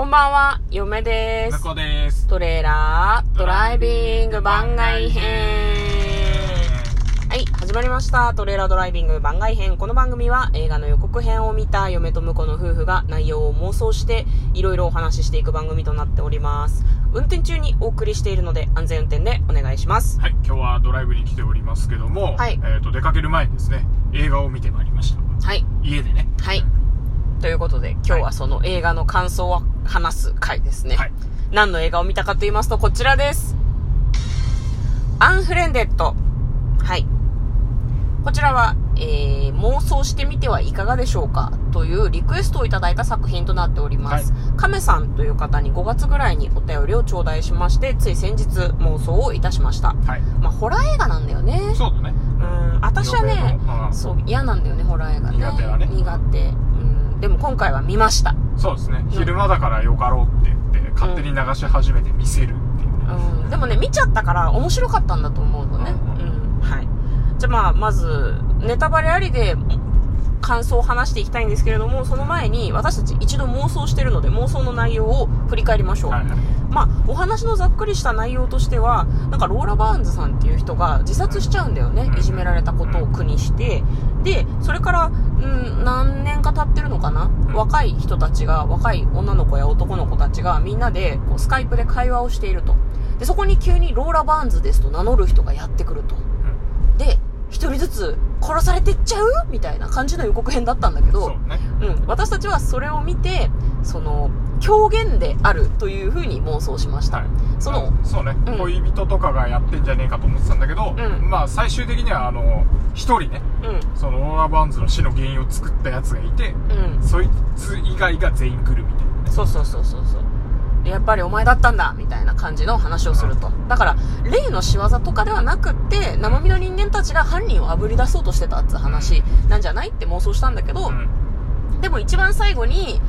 こんばんは、嫁ですです。トレーラードライビング番外編。はい、始まりました。トレーラードライビング番外編。この番組は映画の予告編を見た嫁と婿の夫婦が内容を妄想していろいろお話ししていく番組となっております。運転中にお送りしているので安全運転でお願いします。はい、今日はドライブに来ておりますけども、はいえっ、と、出かける前にですね、映画を見てまいりました。はい、家でね。はい。ということで、今日はその映画の感想を話す回ですね。はい。何の映画を見たかと言いますと、こちらです。アンフレンデッド。はい。こちらは、えー、妄想してみてはいかがでしょうかというリクエストをいただいた作品となっております。亀さんという方に5月ぐらいにお便りを頂戴しまして、つい先日妄想をいたしました。はい。まあ、ホラー映画なんだよね。そうだね。うん、私はねそう、嫌なんだよね、ホラー映画ね。苦手はね苦手。うん、でも今回は見ました。そうですね。昼間だからよかろうって言って、勝手に流し始めて見せるっていうね。うん、でもね、見ちゃったから面白かったんだと思うのね。ううん、はい。じゃあまあ、まず、ネタバレありで、感想を話していきたいんですけれども、その前に私たち一度妄想してるので、妄想の内容を振り返りましょう。はいはい。まあ、お話のざっくりした内容としては、なんかローラ・バーンズさんっていう人が自殺しちゃうんだよねう。んいじめられたことを苦にして。で、それから、うん、何年か経ってるのかな、ん。若い人たちが、若い女の子や男の子たちがみんなでこうスカイプで会話をしていると。で、そこに急にローラ・バーンズですと名乗る人がやってくると。で、一人ずつ殺されてっちゃう？みたいな感じの予告編だったんだけど、そうね。うん、私たちはそれを見てその狂言であるというふうに妄想しました、はい。そのそうね、うん。恋人とかがやってんじゃねえかと思ってたんだけど、うん。まあ最終的にはあの、一人ね、うんそのローラーバーンズの死の原因を作ったやつがいて、うんそいつ以外が全員来るみたいなね。そうそうそうそうそうやっぱりお前だったんだみたいな感じの話をするとだから例の仕業とかではなくって生身の人間たちが犯人をあぶり出そうとしてたって話なんじゃないって妄想したんだけど、うん。でも一番最後に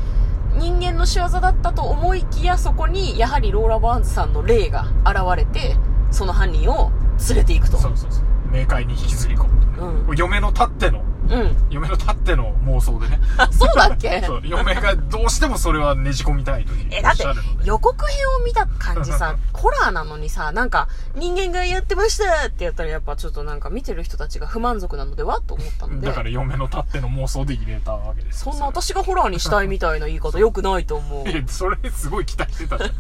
人間の仕業だったと思いきやそこにやはりローラ・バーンズさんの霊が現れてその犯人を連れていくとそうそうそう。冥界に引きずり込む。うん。嫁のたっての、うん嫁のたっての妄想でね。あそうだっけ？そう、嫁がどうしてもそれはねじ込みたいというえ、だっておっしゃるので。予告編を見た感じさ、ホラーなのにさ、なんか人間がやってましたってやったらやっぱちょっとなんか見てる人たちが不満足なのではと思ったのでだ、から嫁のたっての妄想で入れたわけですよそんな私がホラーにしたいみたいな言い方 良くないと思う。えそれすごい期待してたじゃん。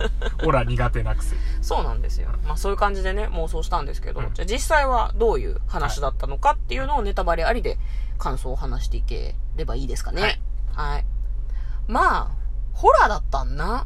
ほら、苦手なくせに。そうなんですよ。まあそういう感じでね、妄想したんですけど、うんじゃあ実際はどういう話だったのかっていうのをネタバレありで感想を話していければいいですかね。はい。まあ、ホラーだったんな。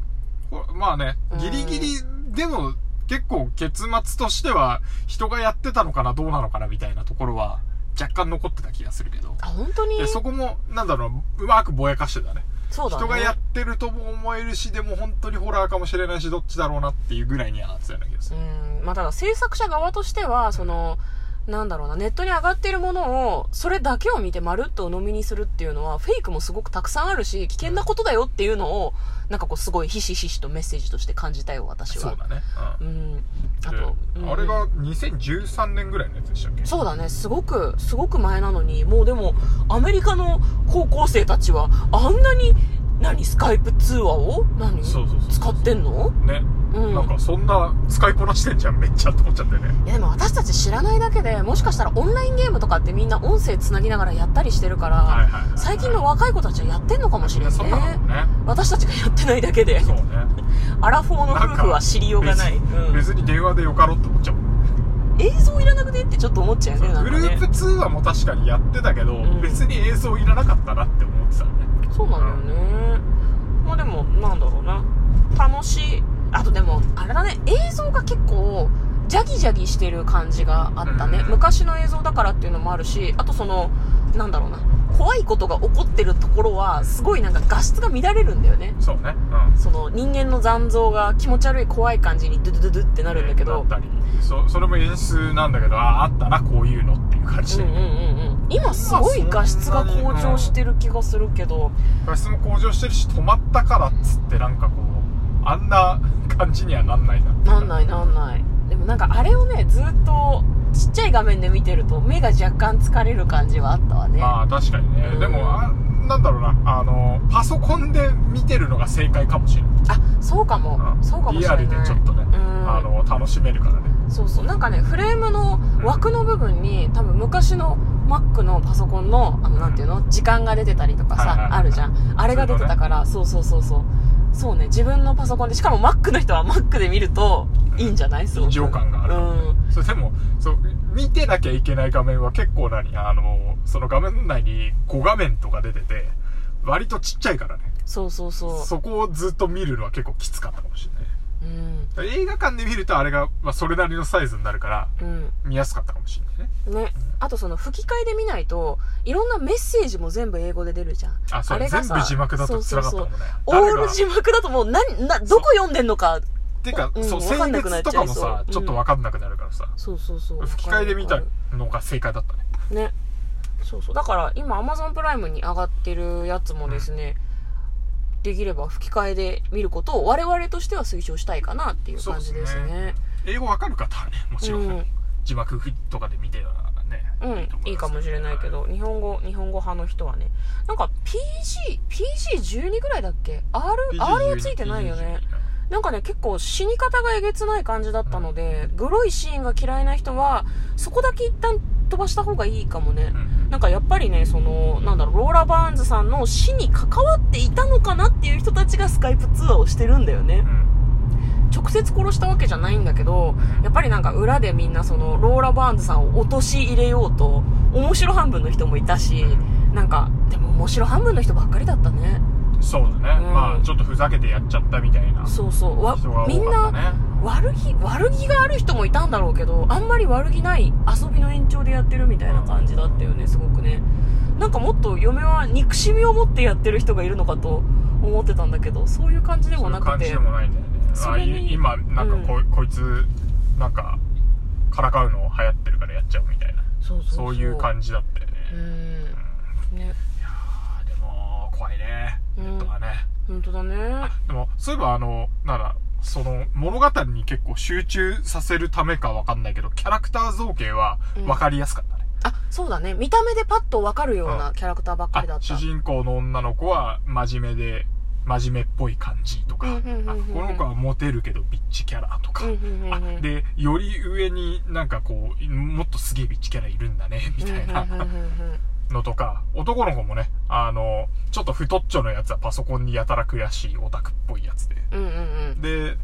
ほまあねうん、ギリギリでも結構結末としては人がやってたのかなどうなのかなみたいなところは若干残ってた気がするけど。あ、本当に？でそこも、なんだろう、うまくぼやかしてたね。そうだね。人がやってるとも思えるし、でも本当にホラーかもしれないし、どっちだろうなっていうぐらいにはなってたような気がする。うん、まあただ制作者側としては、その、なんだろうな、ネットに上がっているものを、それだけを見てまるっと鵜呑みにするっていうのは、フェイクもすごくたくさんあるし、危険なことだよっていうのを、なんかこうすごいひしひしとメッセージとして感じたよ、私は。そうだね。うんうん。あでと、うんあれが2013年ぐらいのやつでしたっけ？そうだね、すごく、すごく前なのに、もうでも、アメリカの高校生たちは、あんなに、何、スカイプ通話を？何？そうそうそう使ってんの？ね、うん。なんかそんな使いこなしてんじゃんめっちゃって思っちゃってね。いやでも私たち知らないだけで、もしかしたらオンラインゲームとかってみんな音声つなぎながらやったりしてるから、はいはいはいはい。最近の若い子たちはやってんのかもしれなのね。ね。私たちがやってないだけで、そうね。アラフォーの夫婦は知りようがない。別にうん。別に電話でよかろって思っちゃう。映像いらなくねってちょっと思っちゃうよね、グループ。通話も確かにやってたけど、ん。別に映像いらなかったなって思ってたねそうなんだよね。まあでも、なんだろうな。楽しい。あとでも、あれだね、映像が結構、ジャギジャギしてる感じがあったね。うん昔の映像だからっていうのもあるし、あとその、なんだろうな。怖いことが起こってるところは、すごいなんか画質が乱れるんだよね。そうねうんその人間の残像が気持ち悪い怖い感じにドゥドゥドゥってなるんだけど、だったりそそれも演出なんだけどあああったなこういうのっ感じで、うんうんうんうん。今すごい画質が向上してる気がするけど、画質も向上してるし止まったからっつってなんかこうあんな感じにはなんないななんないなんない。でもなんかあれをねずっとちっちゃい画面で見てると目が若干疲れる感じはあったわね。まあ確かにね、うん。でもあなんだろうな、あの、パソコンで見てるのが正解かもしれない。あそうかも、うん。そうかもしれない。リアルでちょっとね、うん。あの、楽しめるからね。そうそう。なんかねフレームの枠の部分に多分昔の Mac のパソコンのあのなんていうの？時間が出てたりとかさ、はいはいはいあるじゃん。あれが出てたからそうそうそうそうそう。ね自分のパソコンでしかも Mac の人は Mac で見るといいんじゃない？すごく臨場感があるうん。それでも、そう、見てなきゃいけない画面は結構何？あの、その画面内に5画面とか出てて、割とちっちゃいからね。そうそうそう。そこをずっと見るのは結構きつかったかもしれない。うん映画館で見るとあれが、まあ、それなりのサイズになるから、うん。見やすかったかもしれないね。ね、あとその吹き替えで見ないといろんなメッセージも全部英語で出るじゃん。あ、そう、れがさ全部字幕だと辛かったもんね。オール字幕だともう何などこ読んでんのか。てか、うんそう、性わかんなくなっ別とかもさ、ちょっとわかんなくなるからさ、そうそうそう。吹き替えで見たのが正解だったね。ね。そうそう。だから今 Amazon プライムに上がってるやつもですね、できれば吹き替えで見ることを我々としては推奨したいかなっていう感じですそうですねね英語わかる方はね、もちろん、うん字幕とかで見てたらね。うん、いいますかもしれないけど、日本語、日本語派の人はね。なんか PG、PG12 ぐらいだっけ ?R、R はついてないよね。なんかね、結構死に方がえげつない感じだったので、グロいシーンが嫌いな人は、そこだけ一旦飛ばした方がいいかもね。うん。なんかやっぱりね、その、なんだろう、ローラ・バーンズさんの死に関わっていたのかなっていう人たちがスカイプ通話をしてるんだよねう。ん。直接殺したわけじゃないんだけど、やっぱりなんか裏でみんなその、ローラ・バーンズさんを陥れれようと、面白半分の人もいたし、なんか、でも面白半分の人ばっかりだったね。そうだね。うんまあ、ちょっとふざけてやっちゃったみたいな人そうそう。わみんな。悪気、悪気がある人もいたんだろうけど、あんまり悪気ない遊びの延長でやってるみたいな感じだったよね、すごくね。なんかもっと嫁は憎しみを持ってやってる人がいるのかと思ってたんだけど、そういう感じでもなくてそういう感じで。もないんだよね。あそれにい今、なんかこ,、こいつ、なんか、からかうの流行ってるからやっちゃうみたいな。そうそうそういう感じだったよね。ううんん。ね。あーでも、怖いね。うんネットはね。本当だね。でも、そういえばあの、なんだ、その、物語に結構集中させるためかわかんないけど、キャラクター造形はわかりやすかったね。あ、そうだね。見た目でパッとわかるようなキャラクターばっかりだあった。主人公の女の子は真面目で、真面目っぽい感じとか、この子はモテるけどビッチキャラとか、で、より上になんかこう、もっとすげえビッチキャラいるんだね、みたいなうんうんうんうんのとか、男の子もね、あの、ちょっと太っちょのやつはパソコンにやたら悔しいオタクっぽいやつで。うんうんうん。で、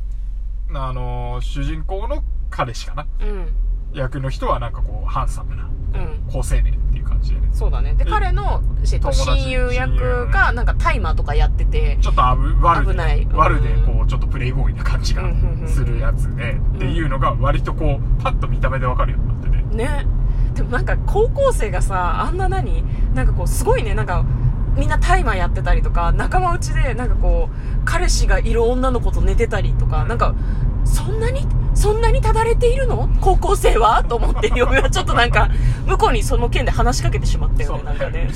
あの、主人公の彼氏かな？うん。役の人はなんかこう、ハンサムなうん。高青年っていう感じでね。そうだね。でで彼の、親友役親がなんかタイマーとかやってて。ちょっと悪で、危ない。うん。悪でこう、ちょっとプレイボーイな感じがするやつで、っていうのが割とこう、パッと見た目でわかるようになってて。ねなんか高校生がさあんな何なんかこうすごいねなんかみんなタイマーやってたりとか仲間内でなんかこう彼氏がいる女の子と寝てたりとかなんかそんなにそんなにただれているの？高校生は？と思って嫁は。ちょっとなんか向こうにその件で話しかけてしまったよねなんかね。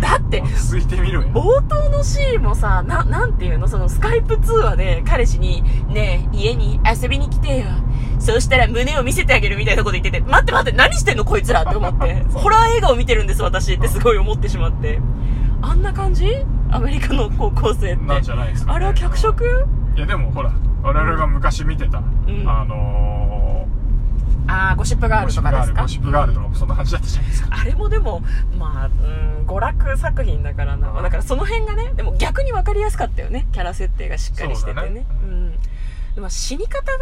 だって落ち着いてみろよ。冒頭のシーンもさ、な、なんていうの？そのスカイプ通話で彼氏に、ねえ、家に遊びに来てよ。そうしたら胸を見せてあげるみたいなこと言ってて、待って待って、何してんのこいつらって思って。ホラー映画を見てるんです私ってすごい思ってしまって。あんな感じ？アメリカの高校生って。なんじゃないですか、ね。あれは脚色？いやでもほら、我々が昔見てた、んあのあー、ゴシップガー、ゴシップガール、とかですか？ゴシップガールとかもそんな感じだったじゃないですか。あれもでも、まあ、うん、娯楽作品だからな。うんだからその辺がね、でも逆に分かりやすかったよね。キャラ設定がしっかりしててね。そうだねうん。でも死に方が、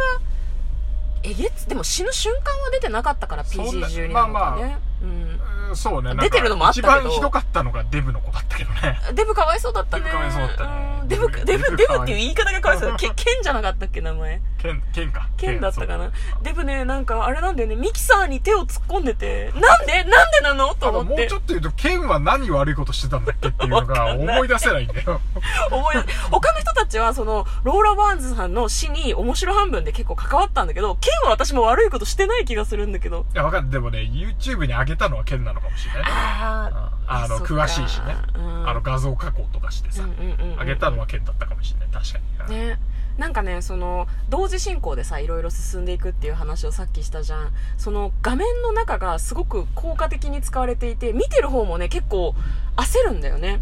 えげつ、でも死ぬ瞬間は出てなかったからそんな PG12 なのかね。うん。うんそうね。出てるのもあったけど一番ひどかったのがデブの子だったけどね。デブかわいそうだったね。デブかわいそうだったねうんデブ、デブ、デブっていう言い方がかわいそうだ。ケ、ケンじゃなかったっけ、名前。ケン、ケンか。ケンだったかな。デブね、なんか、あれなんだよね、ミキサーに手を突っ込んでて、なんで？なんでなの？と思ってもうちょ。っと言うと、ケンは何悪いことしてたんだっけっていうのが 思い出せないんだよ。思い出他の人たちは、その、ローラ・バーンズさんの死に面白半分で結構関わったんだけど、ケンは私も悪いことしてない気がするんだけど。いや、わかんない。でもね、YouTube に上げたのはケンなののかもしれないね。ああの、詳しいしね。うんあの、画像加工とかしてさ、うんうんうんうんあげたのはケンだったかもしれない。確かに。ねなんかねその同時進行でさいろいろ進んでいくっていう話をさっきしたじゃんその画面の中がすごく効果的に使われていて見てる方もね結構焦るんだよね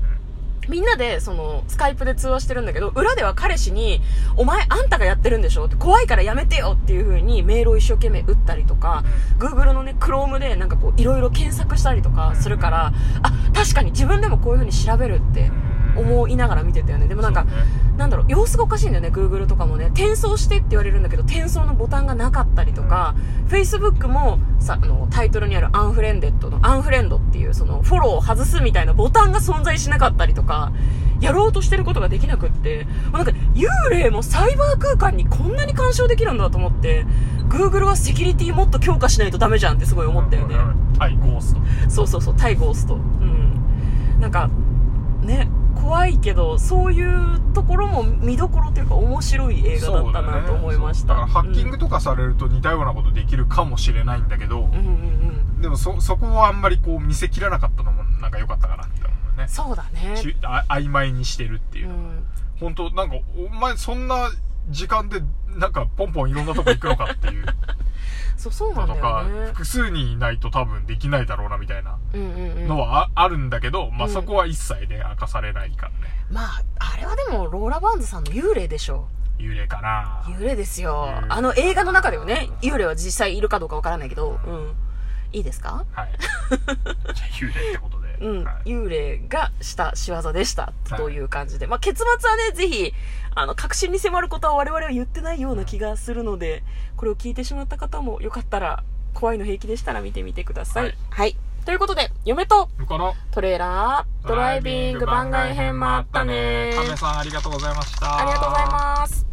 みんなで、その、スカイプで通話してるんだけど、裏では彼氏に、お前あんたがやってるんでしょ？って怖いからやめてよっていう風にメールを一生懸命打ったりとか、Google のね、Chrome でなんかこう、いろいろ検索したりとかするから、あ、確かに自分でもこういう風に調べるって思いながら見てたよね。でもなんか、ねなんだろう、様子がおかしいんだよね、Google とかもね。転送してって言われるんだけど、転送のボタンがなかったりとか、Facebook もさ、あの、タイトルにあるアンフレンデッドの、アンフレンドっていう、その、フォローを外すみたいなボタンが存在しなかったりとか、やろうとしてることができなくって、なんか、幽霊もサイバー空間にこんなに干渉できるんだと思って、Google はセキュリティもっと強化しないとダメじゃんってすごい思ったよね。はい、ゴースト。そうそうそう、対ゴースト。うん。なんか、ね、怖いけど、そういうところも見どころというか面白い映画だったなと思いました。だからハッキングとかされると似たようなことできるかもしれないんだけど、うん、うんうんうん。でもそ、そこをあんまりこう見せきらなかったのもなんか良かったかなって思うね。そうだね。ちあ曖昧にしてるっていううのが。ん。本当なんか、お前そんな時間でなんかポンポンいろんなとこ行くのかっていうそう、そうなんだのとか、よね。複数人いないと多分できないだろうなみたいなうんうんうん。のはあ,、あるんだけど、まあうんそこは一切ね、明かされないからね。まあ、あれはでも、ローラ・バーンズさんの幽霊でしょ。幽霊かな幽霊ですよあの映画の中ではね、幽霊は実際いるかどうかわからないけど、うん。いいですか？はい。じゃあ幽霊ってことで。うん、はい幽霊がした仕業でしたという感じで、まあ、結末はね、ぜひ、あの、確信に迫ることは我々は言ってないような気がするので、これを聞いてしまった方もよかったら、怖いの平気でしたら見てみてください。はいはい。ということで、嫁とこのトレーラードライビング番外編もあったね亀さんありがとうございました。ありがとうございます。